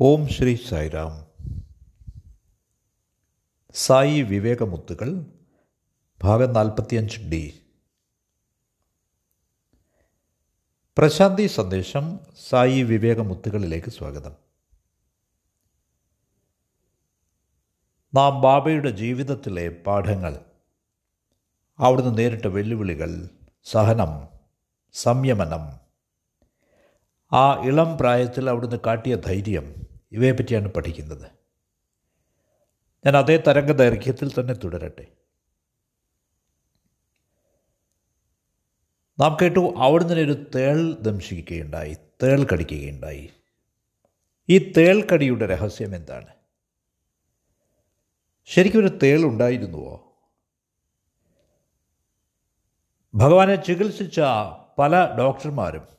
ഓം ശ്രീ സായിരാം സായി വിവേകമുത്തുകൾ ഭാഗം നാൽപ്പത്തിയഞ്ച് ഡി. പ്രശാന്തി സന്ദേശം സായി വിവേകമുത്തുകളിലേക്ക് സ്വാഗതം. നാം ബാബയുടെ ജീവിതത്തിലെ പാഠങ്ങൾ അവിടുന്ന് നേരിട്ട വെല്ലുവിളികൾ സഹനം സംയമനം ആ ഇളം പ്രായത്തിൽ അവിടുന്ന് കാട്ടിയ ധൈര്യം ഇവയെപ്പറ്റിയാണ് പഠിക്കുന്നത്. ഞാൻ അതേ തരംഗ ദൈർഘ്യത്തിൽ തന്നെ തുടരട്ടെ. നാം കേട്ടു അവിടുന്ന് ഒരു തേൾ ദംശിക്കുകയുണ്ടായി തേൾ കടിക്കുകയുണ്ടായി. ഈ തേൾ കടിയുടെ രഹസ്യം എന്താണ്? ശരിക്കും ഒരു തേൾ ഉണ്ടായിരുന്നുവോ? ഭഗവാനെ ചികിത്സിച്ച പല ഡോക്ടർമാരും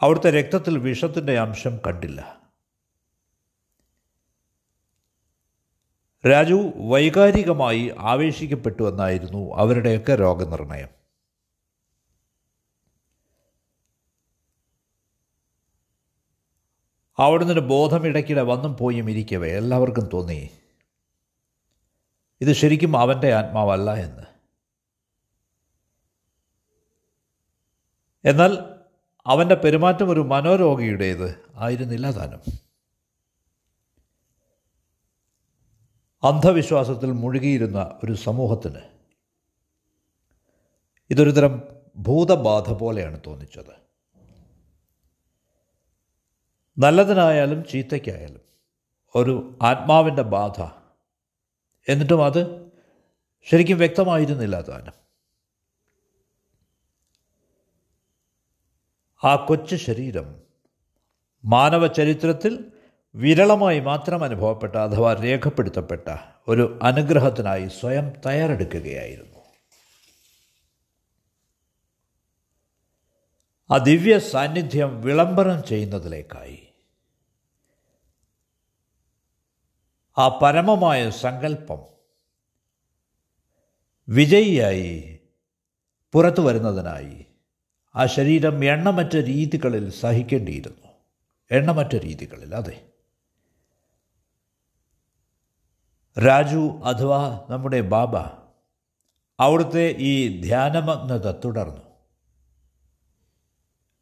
അവിടുത്തെ രക്തത്തിൽ വിഷത്തിന്റെ അംശം കണ്ടില്ല. രാജു വൈകാരികമായി ആവേശിക്കപ്പെട്ടു എന്നായിരുന്നു അവരുടെയൊക്കെ രോഗനിർണയം. അവിടുന്ന് ബോധം ഇടയ്ക്കിടെ വന്നും പോയും ഇരിക്കവേ എല്ലാവർക്കും തോന്നി. ഇത് ശരിക്കും അവന്റെ ആത്മാവല്ല എന്ന്. എന്നാൽ അവന്റെ പെരുമാറ്റം ഒരു മനോരോഗിയുടേത് ആയിരുന്നില്ല താനും. അന്ധവിശ്വാസത്തിൽ മുഴുകിയിരുന്ന ഒരു സമൂഹത്തിന് ഇതൊരു തരം ഭൂതബാധ പോലെയാണ് തോന്നിച്ചത്. നല്ലതിനായാലും ചീത്തയ്ക്കായാലും ഒരു ആത്മാവിന്റെ ബാധ. എന്നിട്ടും അത് ശരിക്കും വ്യക്തമായിരുന്നില്ല താനും. ആ കൊച്ചു ശരീരം മാനവ ചരിത്രത്തിൽ വിരളമായി മാത്രം അനുഭവപ്പെട്ട അഥവാ രേഖപ്പെടുത്തപ്പെട്ട ഒരു അനുഗ്രഹത്തിനായി സ്വയം തയ്യാറെടുക്കുകയായിരുന്നു. ആ ദിവ്യ സാന്നിധ്യം വിളംബരം ചെയ്യുന്നതിലേക്കായി. ആ പരമമായ സങ്കല്പം വിജയിയായി പുറത്തു വരുന്നതിനായി ആ ശരീരം എണ്ണമറ്റ രീതികളിൽ സഹിക്കേണ്ടിയിരുന്നു. എണ്ണമറ്റ രീതികളിൽ അതെ. രാജു അഥവാ നമ്മുടെ ബാബ അവിടുത്തെ ഈ ധ്യാനമഗ്നത തുടർന്നു.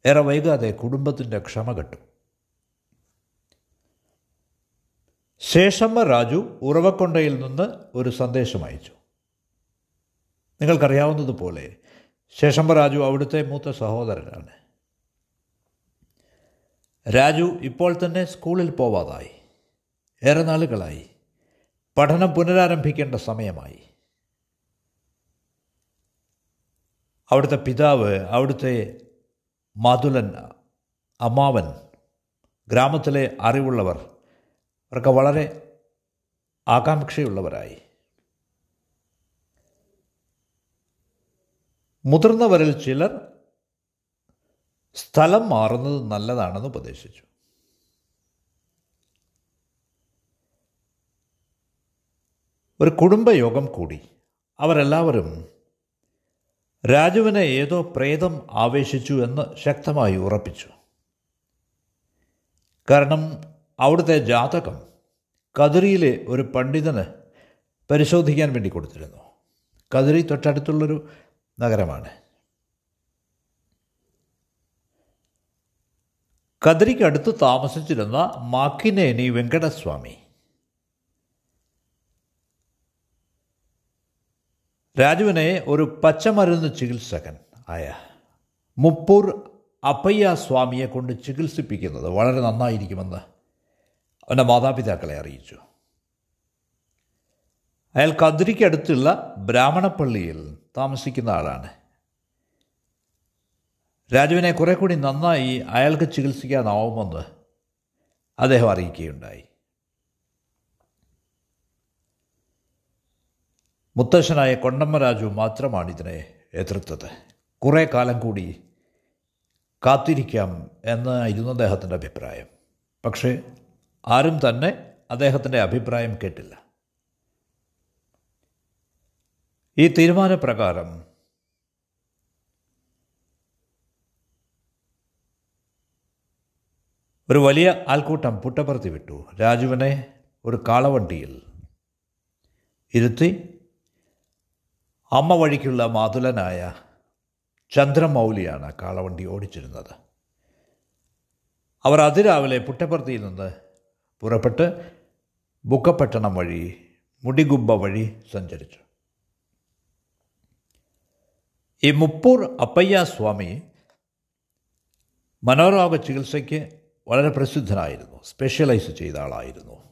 ഏറെ വൈകാതെ കുടുംബത്തിന്റെ ക്ഷമ കെട്ടു. ശേഷമ്മ രാജു ഉറവക്കൊണ്ടയിൽ നിന്ന് ഒരു സന്ദേശം അയച്ചു. നിങ്ങൾക്കറിയാവുന്നതുപോലെ ശേഷമ്പ രാജു അവിടുത്തെ മൂത്ത സഹോദരനാണ്. രാജു ഇപ്പോൾ തന്നെ സ്കൂളിൽ പോവാതായി. ഏറെ നാളുകളായി. പഠനം പുനരാരംഭിക്കേണ്ട സമയമായി. അവിടുത്തെ പിതാവ് അവിടുത്തെ മാതുലൻ അമ്മാവൻ ഗ്രാമത്തിലെ അറിവുള്ളവർ അവർക്ക് വളരെ ആകാംക്ഷയുള്ളവരായി. മുതിർന്നവരിൽ ചിലർ സ്ഥലം മാറുന്നത് നല്ലതാണെന്ന് ഉപദേശിച്ചു. ഒരു കുടുംബയോഗം കൂടി. അവരെല്ലാവരും രാജുവിനെ ഏതോ പ്രേതം ആവേശിച്ചു എന്ന് ശക്തമായി ഉറപ്പിച്ചു. കാരണം അവിടുത്തെ ജാതകം കതിരിയിലെ ഒരു പണ്ഡിതന് പരിശോധിക്കാൻ വേണ്ടി കൊടുത്തിരുന്നു. കതിരി തൊട്ടടുത്തുള്ളൊരു നഗരമാണ്. കതിരിക്കടുത്ത് താമസിച്ചിരുന്ന മാക്കിനേനി വെങ്കടസ്വാമി. രാജുവിനെ ഒരു പച്ചമരുന്ന് ചികിത്സകൻ ആയ മുപ്പൂർ അപ്പയ്യ സ്വാമിയെ കൊണ്ട് ചികിത്സിപ്പിക്കുന്നത് വളരെ നന്നായിരിക്കുമെന്ന് അവന്റെ മാതാപിതാക്കളെ അറിയിച്ചു. അയാൾ കതിരിക്കടുത്തുള്ള ബ്രാഹ്മണപ്പള്ളിയിൽ താമസിക്കുന്ന ആളാണ്. രാജുവിനെ കുറെ കൂടി നന്നായി അയാൾക്ക് ചികിത്സിക്കാനാവുമെന്ന് അദ്ദേഹം അറിയിക്കുകയുണ്ടായി. മുത്തശ്ശനായ കൊണ്ടമ്മ രാജു മാത്രമാണ് ഇതിനെ എതിർത്തത്. കുറേ കാലം കൂടി കാത്തിരിക്കാം എന്നായിരുന്നു അദ്ദേഹത്തിന്റെ അഭിപ്രായം. പക്ഷേ ആരും തന്നെ അദ്ദേഹത്തിന്റെ അഭിപ്രായം കേട്ടില്ല. ഈ തീരുമാനപ്രകാരം ഒരു വലിയ ആൾക്കൂട്ടം പുട്ടപ്പുറത്തി വിട്ടു. രാജുവിനെ ഒരു കാളവണ്ടിയിൽ ഇരുത്തി അമ്മ വഴിക്കുള്ള മാതുലനായ ചന്ദ്രമൗലിയാണ് കാളവണ്ടി ഓടിച്ചിരുന്നത്. അവർ അതിരാവിലെ പുട്ടപ്പുറത്തിയിൽ നിന്ന് പുറപ്പെട്ട് ബുക്കപ്പട്ടണം വഴി മുടിഗുബ്ബ വഴി സഞ്ചരിച്ചു. ഈ മുപ്പൂർ അപ്പയ്യ സ്വാമി മനോരോഗ ചികിത്സയ്ക്ക് വളരെ പ്രസിദ്ധനായിരുന്നു സ്പെഷ്യലൈസ് ചെയ്ത ആളായിരുന്നു.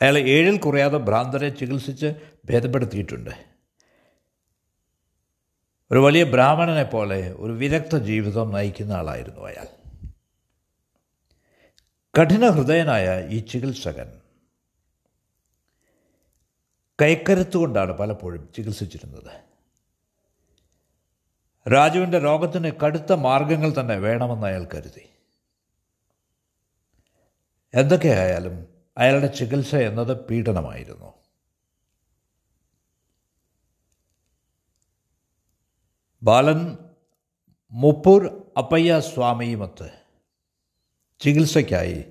അയാൾ ഏഴിൽ കുറയാതെ ഭ്രാന്തരെ ചികിത്സിച്ച് ഭേദപ്പെടുത്തിയിട്ടുണ്ട്. ഒരു വലിയ ബ്രാഹ്മണനെ പോലെ ഒരു വിദഗ്ധ ജീവിതം നയിക്കുന്ന ആളായിരുന്നു അയാൾ. കഠിന ഹൃദയനായ ഈ ചികിത്സകൻ കൈക്കരുത്തുകൊണ്ടാണ് പലപ്പോഴും ചികിത്സിച്ചിരുന്നത്. രാജുവിന്റെ രോഗത്തിന് കടുത്ത മാർഗങ്ങൾ തന്നെ വേണമെന്ന് അയാൾ കരുതി. എന്തൊക്കെയായാലും അയാളുടെ ചികിത്സ എന്നത് പീഡനമായിരുന്നു. ബാലൻ മുപ്പൂർ അപ്പയ്യ സ്വാമിയുമൊത്ത് ചികിത്സയ്ക്കായി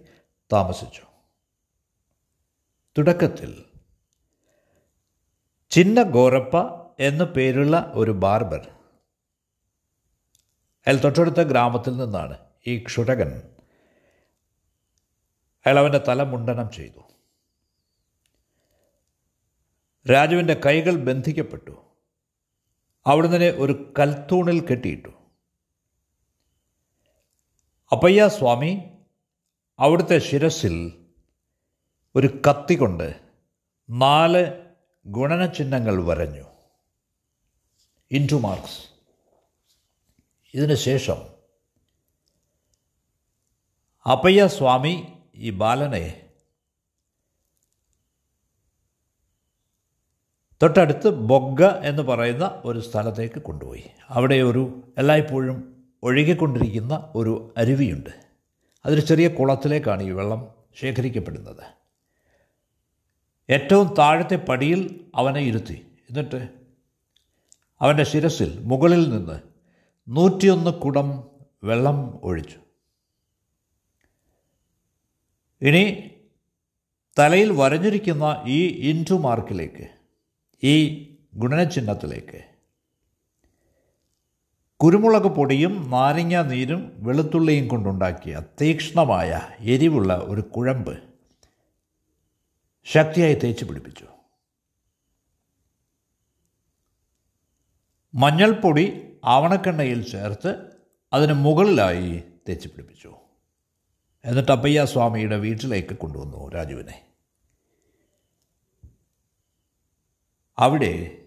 താമസിച്ചു. തുടക്കത്തിൽ ചിന്ന ഗോരപ്പ എന്നു പേരുള്ള ഒരു ബാർബർ അയാൾ തൊട്ടടുത്ത ഗ്രാമത്തിൽ നിന്നാണ് ഈ ക്ഷുരകൻ അയാൾ അവന്റെ തല മുണ്ടനം ചെയ്തു. രാജുവിന്റെ കൈകൾ ബന്ധിക്കപ്പെട്ടു. അവിടുന്ന് ഒരു കൽത്തൂണിൽ കെട്ടിയിട്ടു. അപ്പയ്യ സ്വാമി അവിടുത്തെ ശിരസിൽ ഒരു കത്തി കൊണ്ട് നാല് ഗുണനചിഹ്നങ്ങൾ വരഞ്ഞു. Into marks. ഇതിന് ശേഷം അപ്പയ്യ സ്വാമി ഈ ബാലനെ തൊട്ടടുത്ത് ബൊഗ്ഗ എന്ന് പറയുന്ന ഒരു സ്ഥലത്തേക്ക് കൊണ്ടുപോയി. അവിടെ ഒരു എല്ലായ്പ്പോഴും ഒഴുകിക്കൊണ്ടിരിക്കുന്ന ഒരു അരുവിയുണ്ട്. അതൊരു ചെറിയ കുളത്തിലേക്കാണ് ഈ വെള്ളം ശേഖരിക്കപ്പെടുന്നത്. ഏറ്റവും താഴത്തെ പടിയിൽ അവനെ ഇരുത്തി. എന്നിട്ട് അവന്റെ ശിരസിൽ മുകളിൽ നിന്ന് നൂറ്റിയൊന്ന് കുടം വെള്ളം ഒഴിച്ചു. ഇനി തലയിൽ വരഞ്ഞിരിക്കുന്ന ഈ ഇന്റു മാർക്കിലേക്ക് ഈ ഗുണനചിഹ്നത്തിലേക്ക്. കുരുമുളക് പൊടിയും നാരങ്ങ നീരും വെളുത്തുള്ളിയും കൊണ്ടുണ്ടാക്കിയ തീക്ഷ്ണമായ എരിവുള്ള ഒരു കുഴമ്പ് ശക്തിയായി തേച്ച് പിടിപ്പിച്ചു. മഞ്ഞൾപ്പൊടി ആവണക്കെണ്ണയിൽ ചേർത്ത് അതിന് മുകളിലായി തേച്ച് പിടിപ്പിച്ചു എന്നിട്ട് അപ്പയ്യ സ്വാമിയുടെ വീട്ടിലേക്ക് കൊണ്ടുവന്നു രാജുവിനെ. അവിടെ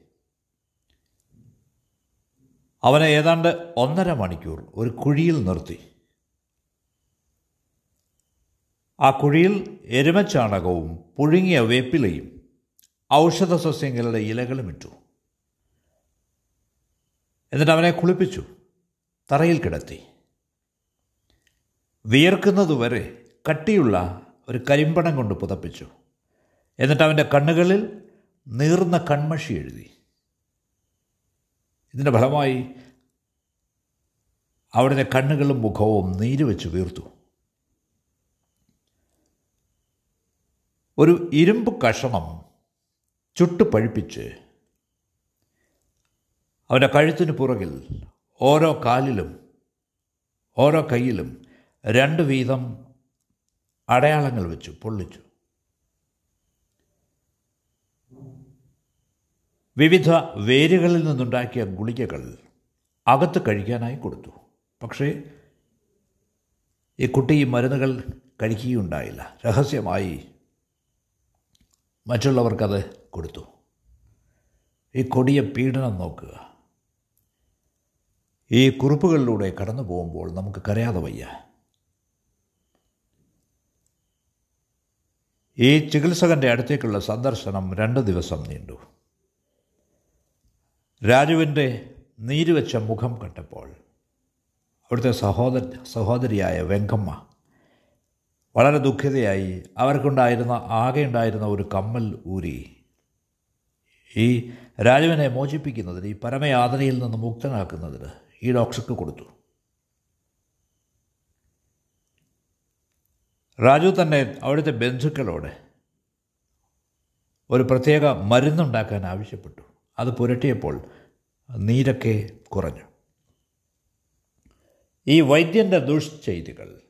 അവനെ ഏതാണ്ട് ഒന്നര മണിക്കൂർ ഒരു കുഴിയിൽ നിർത്തി. ആ കുഴിയിൽ എരുമച്ചാണകവും പുഴുങ്ങിയ വേപ്പിലയും ഔഷധ സസ്യങ്ങളുടെ ഇലകളും ഇട്ടു. എന്നിട്ട് അവനെ കുളിപ്പിച്ചു തറയിൽ കിടത്തി. വിയർക്കുന്നതുവരെ കട്ടിയുള്ള ഒരു കരിമ്പണം കൊണ്ട് പുതപ്പിച്ചു. എന്നിട്ട് അവന്റെ കണ്ണുകളിൽ നീർന്ന കൺമഷി എഴുതി. ഇതിന്റെ ഫലമായി അവിടുത്തെ കണ്ണുകളും മുഖവും നീര് വെച്ച് വീർത്തു. ഒരു ഇരുമ്പ് കഷണം ചുട്ടു പഴിപ്പിച്ച് അവന്റെ കഴുത്തിന് പുറകിൽ ഓരോ കാലിലും ഓരോ കയ്യിലും രണ്ട് വീതം അടയാളങ്ങൾ വെച്ചു പൊള്ളിച്ചു. വിവിധ വേരുകളിൽ നിന്നുണ്ടാക്കിയ ഗുളികകൾ അകത്ത് കഴിക്കാനായി കൊടുത്തു. പക്ഷേ ഈ കുട്ടി ഈ മരുന്നുകൾ കഴിക്കുകയുണ്ടായില്ല. രഹസ്യമായി മറ്റുള്ളവർക്കത് കൊടുത്തു. ഈ കൊടിയ പീഡനം നോക്കുക. ഈ കുറിപ്പുകളിലൂടെ കടന്നു പോകുമ്പോൾ നമുക്ക് കരയാതെ വയ്യ. ഈ ചികിത്സകന്റെ അടുത്തേക്കുള്ള സന്ദർശനം രണ്ട് ദിവസം നീണ്ടു. രാജുവിന്റെ നീരുവെച്ച മുഖം കണ്ടപ്പോൾ അവിടുത്തെ സഹോദര സഹോദരിയായ വെങ്കമ്മ വളരെ ദുഃഖിതയായി അവർക്കുണ്ടായിരുന്ന ആകെ ഉണ്ടായിരുന്ന ഒരു കമ്മൽ ഊരി ഈ രാജുവിനെ മോചിപ്പിക്കുന്നതിന് ഈ പരമയാതനയിൽ നിന്ന് മുക്തനാക്കുന്നതിന് ഈ ഡോക്ടർക്ക് കൊടുത്തു. രാജു തന്നെ അവിടുത്തെ ബന്ധുക്കളോട് ഒരു പ്രത്യേക മരുന്നുണ്ടാക്കാൻ ആവശ്യപ്പെട്ടു. അത് പുരട്ടിയപ്പോൾ നീരൊക്കെ കുറഞ്ഞു. ഈ വൈദ്യന്റെ ദുഷ്ചെയ്തികൾ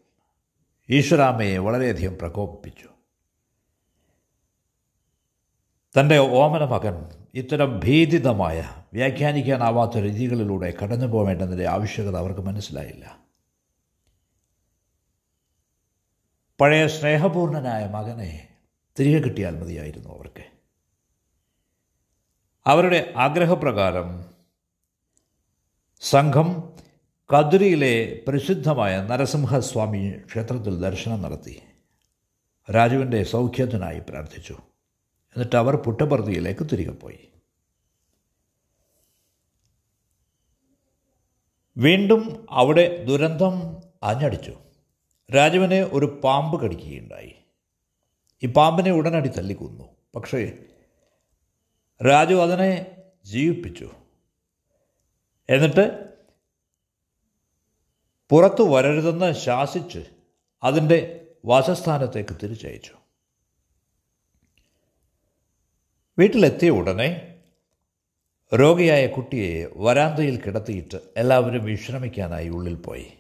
ഈശ്വരാമയെ വളരെയധികം പ്രകോപിപ്പിച്ചു. തന്റെ ഓമന മകൻ ഇത്തരം ഭീതിതമായ വ്യാഖ്യാനിക്കാനാവാത്ത രീതികളിലൂടെ കടന്നു പോകേണ്ടതിന്റെ ആവശ്യകത അവർക്ക് മനസ്സിലായില്ല. പഴയ സ്നേഹപൂർണനായ മകനെ തിരികെ കിട്ടിയാൽ മതിയായിരുന്നു അവർക്ക്. അവരുടെ ആഗ്രഹപ്രകാരം സംഘം കദുരിയിലെ പ്രസിദ്ധമായ നരസിംഹസ്വാമി ക്ഷേത്രത്തിൽ ദർശനം നടത്തി. രാജുവിന്റെ സൗഖ്യത്തിനായി പ്രാർത്ഥിച്ചു. എന്നിട്ട് അവർ പുട്ടപർത്തിയിലേക്ക് തിരികെ പോയി വീണ്ടും അവിടെ ദുരന്തം ആഞ്ഞടിച്ചു. രാജുവിനെ ഒരു പാമ്പ് കടിക്കുകയുണ്ടായി. ഈ പാമ്പിനെ ഉടനടി തല്ലിക്കൊന്നു. പക്ഷേ രാജു അതിനെ ജീവിപ്പിച്ചു. എന്നിട്ട് പുറത്തു വരരുതെന്ന് ശാസിച്ച് അതിന്റെ വാസസ്ഥാനത്തേക്ക് തിരിച്ചയച്ചു. വീട്ടിലെത്തിയ ഉടനെ രോഗിയായ കുട്ടിയെ വരാന്തയിൽ കിടത്തിയിട്ട് എല്ലാവരും വിശ്രമിക്കാനായി ഉള്ളിൽ പോയി.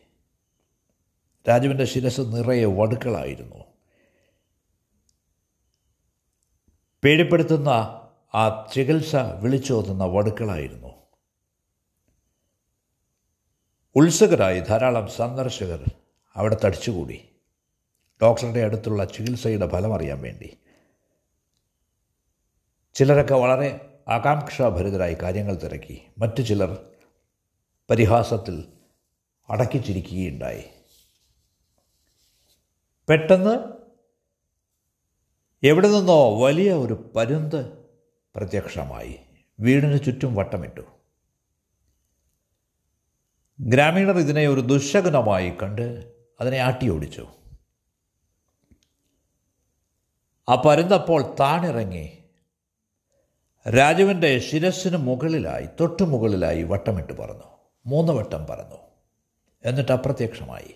രാജുവിന്റെ ശിരസ് നിറയെ വടുക്കളായിരുന്നു. പേടിപ്പെടുത്തുന്ന ആ ചികിത്സ വിളിച്ചോതുന്ന വടുക്കളായിരുന്നു. ഉത്സുകരായി ധാരാളം സന്ദർശകർ അവിടെ തടിച്ചുകൂടി. ഡോക്ടറുടെ അടുത്തുള്ള ചികിത്സയുടെ ഫലം അറിയാൻ വേണ്ടി. ചിലരൊക്കെ വളരെ ആകാംക്ഷാഭരിതരായി കാര്യങ്ങൾ തിരക്കി. മറ്റു ചിലർ പരിഹാസത്തിൽ അടക്കിച്ചിരിക്കുകയുണ്ടായി. പെട്ടെന്ന് എവിടെ നിന്നോ വലിയ ഒരു പരുന്ത് പ്രത്യക്ഷമായി. വീടിന് ചുറ്റും വട്ടമിട്ടു. ഗ്രാമീണർ ഇതിനെ ഒരു ദുശകനമായി കണ്ട് അതിനെ ആട്ടിയോടിച്ചു. ആ പരുന്തപ്പോൾ താണിറങ്ങി രാജുവിന്റെ ശിരസ്സിന് മുകളിലായി തൊട്ടു മുകളിലായി വട്ടമിട്ട് പറന്നു. മൂന്ന് വട്ടം പറന്നു. എന്നിട്ട് അപ്രത്യക്ഷമായി.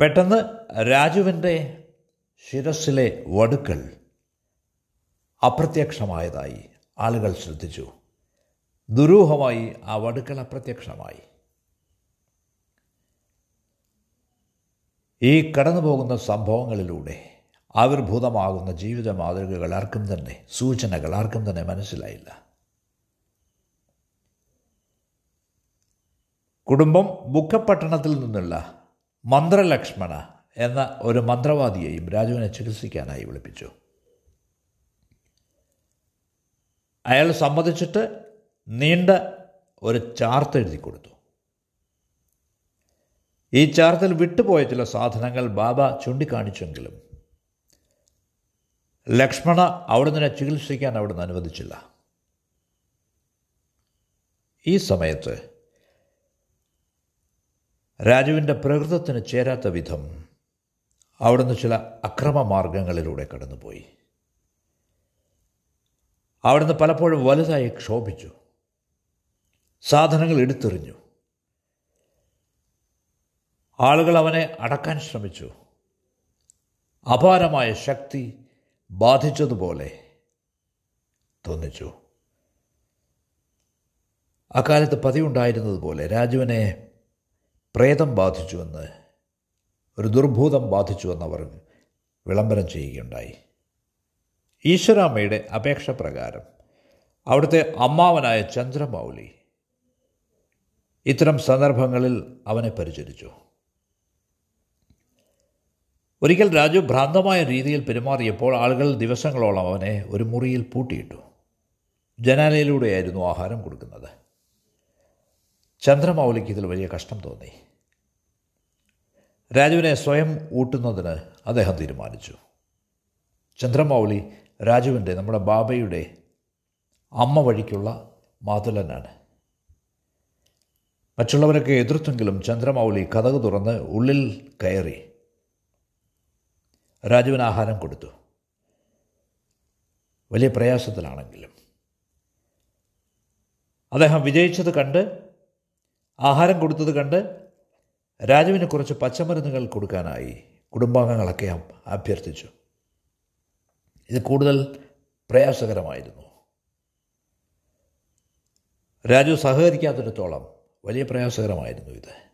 പെട്ടെന്ന് രാജുവിന്റെ ശിരസ്സിലെ വടുക്കൾ അപ്രത്യക്ഷമായതായി ആളുകൾ ശ്രദ്ധിച്ചു. ദുരൂഹമായി ആ വടുക്കൾ അപ്രത്യക്ഷമായി. ഈ കടന്നു പോകുന്ന സംഭവങ്ങളിലൂടെ ആവിർഭൂതമാകുന്ന ജീവിത മാതൃകകൾ ആർക്കും തന്നെ സൂചനകൾ ആർക്കും തന്നെ മനസ്സിലായില്ല. കുടുംബം ബുക്കപട്ടണത്തിൽ നിന്നുള്ള മന്ത്രലക്ഷ്മണ എന്ന ഒരു മന്ത്രവാദിയെയും രാജുവിനെ ചികിത്സിക്കാനായി വിളിപ്പിച്ചു. അയാൾ സമ്മതിച്ചിട്ട് നീണ്ട ഒരു ചാർത്ത് എഴുതി കൊടുത്തു. ഈ ചാർത്തിൽ വിട്ടുപോയ ചില സാധനങ്ങൾ ബാബ ചൂണ്ടിക്കാണിച്ചെങ്കിലും ലക്ഷ്മണ അവിടുന്ന് ചികിത്സിക്കാൻ അവിടുന്ന് അനുവദിച്ചില്ല. ഈ സമയത്ത് രാജുവിന്റെ പ്രകൃതത്തിന് ചേരാത്ത വിധം അവിടുന്ന് ചില അക്രമ മാർഗങ്ങളിലൂടെ കടന്നുപോയി. അവിടുന്ന് പലപ്പോഴും വലുതായി ക്ഷോഭിച്ചു. സാധനങ്ങൾ എടുത്തെറിഞ്ഞു. ആളുകൾ അവനെ അടക്കാൻ ശ്രമിച്ചു. അപാരമായ ശക്തി ബാധിച്ചതുപോലെ തോന്നിച്ചു. അക്കാലത്ത് പതിവുണ്ടായിരുന്നതുപോലെ രാജുവിനെ പ്രേതം ബാധിച്ചുവെന്ന് ഒരു ദുർഭൂതം ബാധിച്ചുവെന്ന് അവർ വിളംബരം ചെയ്യുകയുണ്ടായി. ഈശ്വരാമ്മയുടെ അപേക്ഷ പ്രകാരം അവിടുത്തെ അമ്മാവനായ ചന്ദ്രമൗലി ഇത്തരം സന്ദർഭങ്ങളിൽ അവനെ പരിചരിച്ചു. ഒരിക്കൽ രാജു ഭ്രാന്തമായ രീതിയിൽ പെരുമാറിയപ്പോൾ ആളുകൾ ദിവസങ്ങളോളം അവനെ ഒരു മുറിയിൽ പൂട്ടിയിട്ടു. ജനാലയിലൂടെയായിരുന്നു ആഹാരം കൊടുക്കുന്നത്. ചന്ദ്രമൗലിക്ക് ഇതിൽ വലിയ കഷ്ടം തോന്നി. രാജുവിനെ സ്വയം ഊട്ടുന്നതിന് അദ്ദേഹം തീരുമാനിച്ചു. ചന്ദ്രമൗലി രാജുവിന്റെ നമ്മുടെ ബാബയുടെ അമ്മ വഴിക്കുള്ള മാതുലനാണ്. മറ്റുള്ളവരൊക്കെ എതിർത്തെങ്കിലും ചന്ദ്രമൗലി കഥക് തുറന്ന് ഉള്ളിൽ കയറി രാജുവിന് ആഹാരം കൊടുത്തു. വലിയ പ്രയാസത്തിലാണെങ്കിലും. അദ്ദേഹം വിജയിച്ചത് കണ്ട് ആഹാരം കൊടുത്തത് കണ്ട് രാജുവിന് കുറച്ച് പച്ചമരുന്നുകൾ കൊടുക്കാനായി കുടുംബാംഗങ്ങളൊക്കെ അഭ്- അഭ്യർത്ഥിച്ചു. ഇത് കൂടുതൽ പ്രയാസകരമായിരുന്നു. രാജു സഹകരിക്കാത്തിടത്തോളം വലിയ പ്രയാസകരമായിരുന്നു ഇത്.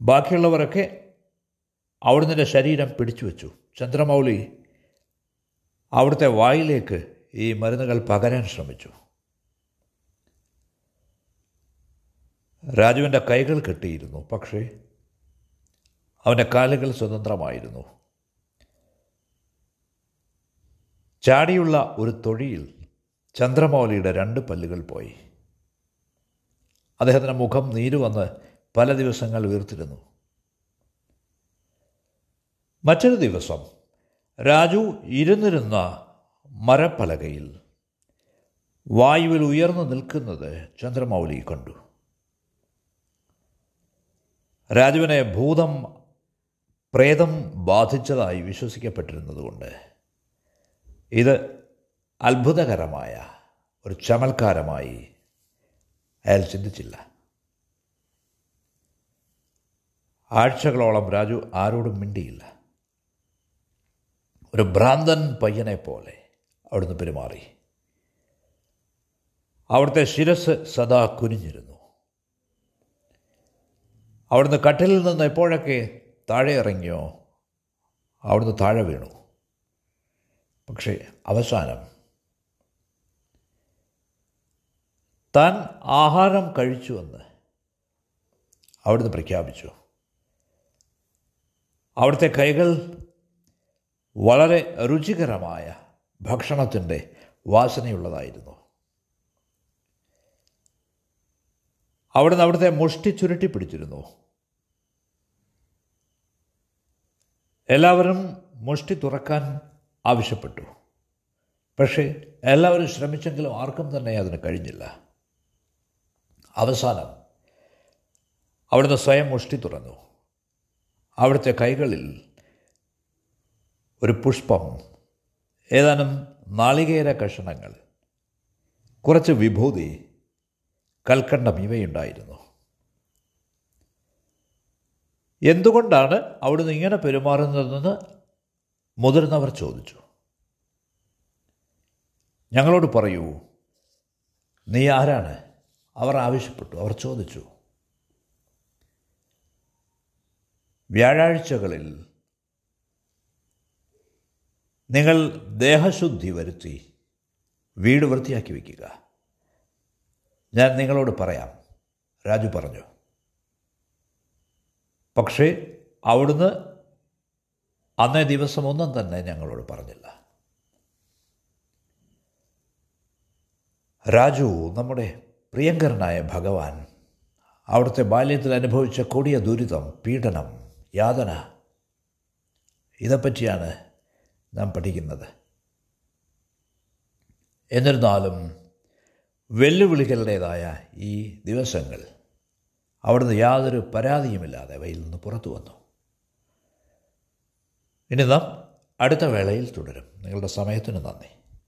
ബാക്കിയുള്ളവരൊക്കെ അവിടുന്ന് ശരീരം പിടിച്ചു വച്ചു. ചന്ദ്രമൗലി അവിടുത്തെ വായിലേക്ക് ഈ മരുന്നുകൾ പകരാൻ ശ്രമിച്ചു. രാജുവിന്റെ കൈകൾ കെട്ടിയിരുന്നു പക്ഷേ അവന്റെ കാലുകൾ സ്വതന്ത്രമായിരുന്നു. ചാടിയുള്ള ഒരു തൊഴിയിൽ ചന്ദ്രമൗലിയുടെ രണ്ട് പല്ലുകൾ പോയി. അദ്ദേഹത്തിന്റെ മുഖം നീരുവന്ന് പല ദിവസങ്ങൾ വീർത്തിരുന്നു. മറ്റൊരു ദിവസം രാജു ഇരുന്നിരുന്ന മരപ്പലകയിൽ വായുവിൽ ഉയർന്നു നിൽക്കുന്നത് ചന്ദ്രമൗലി കണ്ടു. രാജുവിനെ ഭൂതം പ്രേതം ബാധിച്ചതായി വിശ്വസിക്കപ്പെട്ടിരുന്നതുകൊണ്ട് ഇത് അത്ഭുതകരമായ ഒരു ചമൽക്കാരമായി അയാൾ ചിന്തിച്ചില്ല. ആഴ്ചകളോളം രാജു ആരോടും മിണ്ടിയില്ല. ഒരു ഭ്രാന്തൻ പയ്യനെ പോലെ അവിടുന്ന് പെരുമാറി. അവിടുത്തെ ശിരസ് സദാ കുനിഞ്ഞിരുന്നു. അവിടുന്ന് കട്ടിലിൽ നിന്ന് എപ്പോഴൊക്കെ താഴെ ഇറങ്ങിയോ അവിടുന്ന് താഴെ വീണു. പക്ഷേ അവസാനം താൻ ആഹാരം കഴിച്ചുവെന്ന് അവിടുന്ന് പ്രഖ്യാപിച്ചു. അവിടുത്തെ കൈകൾ വളരെ രുചികരമായ ഭക്ഷണത്തിന്റെ വാസനയുള്ളതായിരുന്നു. അവിടുന്ന് അവിടുത്തെ മുഷ്ടി ചുരുട്ടി പിടിച്ചിരുന്നു. എല്ലാവരും മുഷ്ടി തുറക്കാൻ ആവശ്യപ്പെട്ടു. പക്ഷേ എല്ലാവരും ശ്രമിച്ചെങ്കിലും ആർക്കും തന്നെ അതിന് കഴിഞ്ഞില്ല. അവസാനം അവിടുന്ന് സ്വയം മുഷ്ടി തുറന്നു. അവിടുത്തെ കൈകളിൽ ഒരു പുഷ്പം ഏതാനും നാളികേര കഷണങ്ങൾ കുറച്ച് വിഭൂതി കൽക്കണ്ടം ഇവയുണ്ടായിരുന്നു. എന്തുകൊണ്ടാണ് അവിടുന്ന് ഇങ്ങനെ പെരുമാറുന്നതെന്ന് മുതിർന്നവർ ചോദിച്ചു. ഞങ്ങളോട് പറയൂ നീ ആരാണ്? അവർ ആവശ്യപ്പെട്ടു. അവർ ചോദിച്ചു വ്യാഴാഴ്ചകളിൽ നിങ്ങൾ ദേഹശുദ്ധി വരുത്തി വീട് വൃത്തിയാക്കി വയ്ക്കുക ഞാൻ നിങ്ങളോട് പറയാം. രാജു പറഞ്ഞു. പക്ഷേ അവിടുന്ന് അന്നേ ദിവസം ഒന്നും തന്നെ ഞങ്ങളോട് പറഞ്ഞില്ല. രാജു നമ്മുടെ പ്രിയങ്കരനായ ഭഗവാൻ അവിടുത്തെ ബാല്യത്തിൽ അനുഭവിച്ച കൊടിയ ദുരിതം പീഡനം യാതന ഇതേപ്പറ്റിയാണ് നാം പഠിക്കുന്നത്. എന്നിരുന്നാലും വെല്ലുവിളികളുടേതായ ഈ ദിവസങ്ങൾ അവിടുന്ന് യാതൊരു പരാതിയുമില്ലാതെ അവയിൽ നിന്ന് പുറത്തു വന്നു. ഇനി നാം അടുത്ത വേളയിൽ തുടരും. നിങ്ങളുടെ സമയത്തിന് നന്ദി.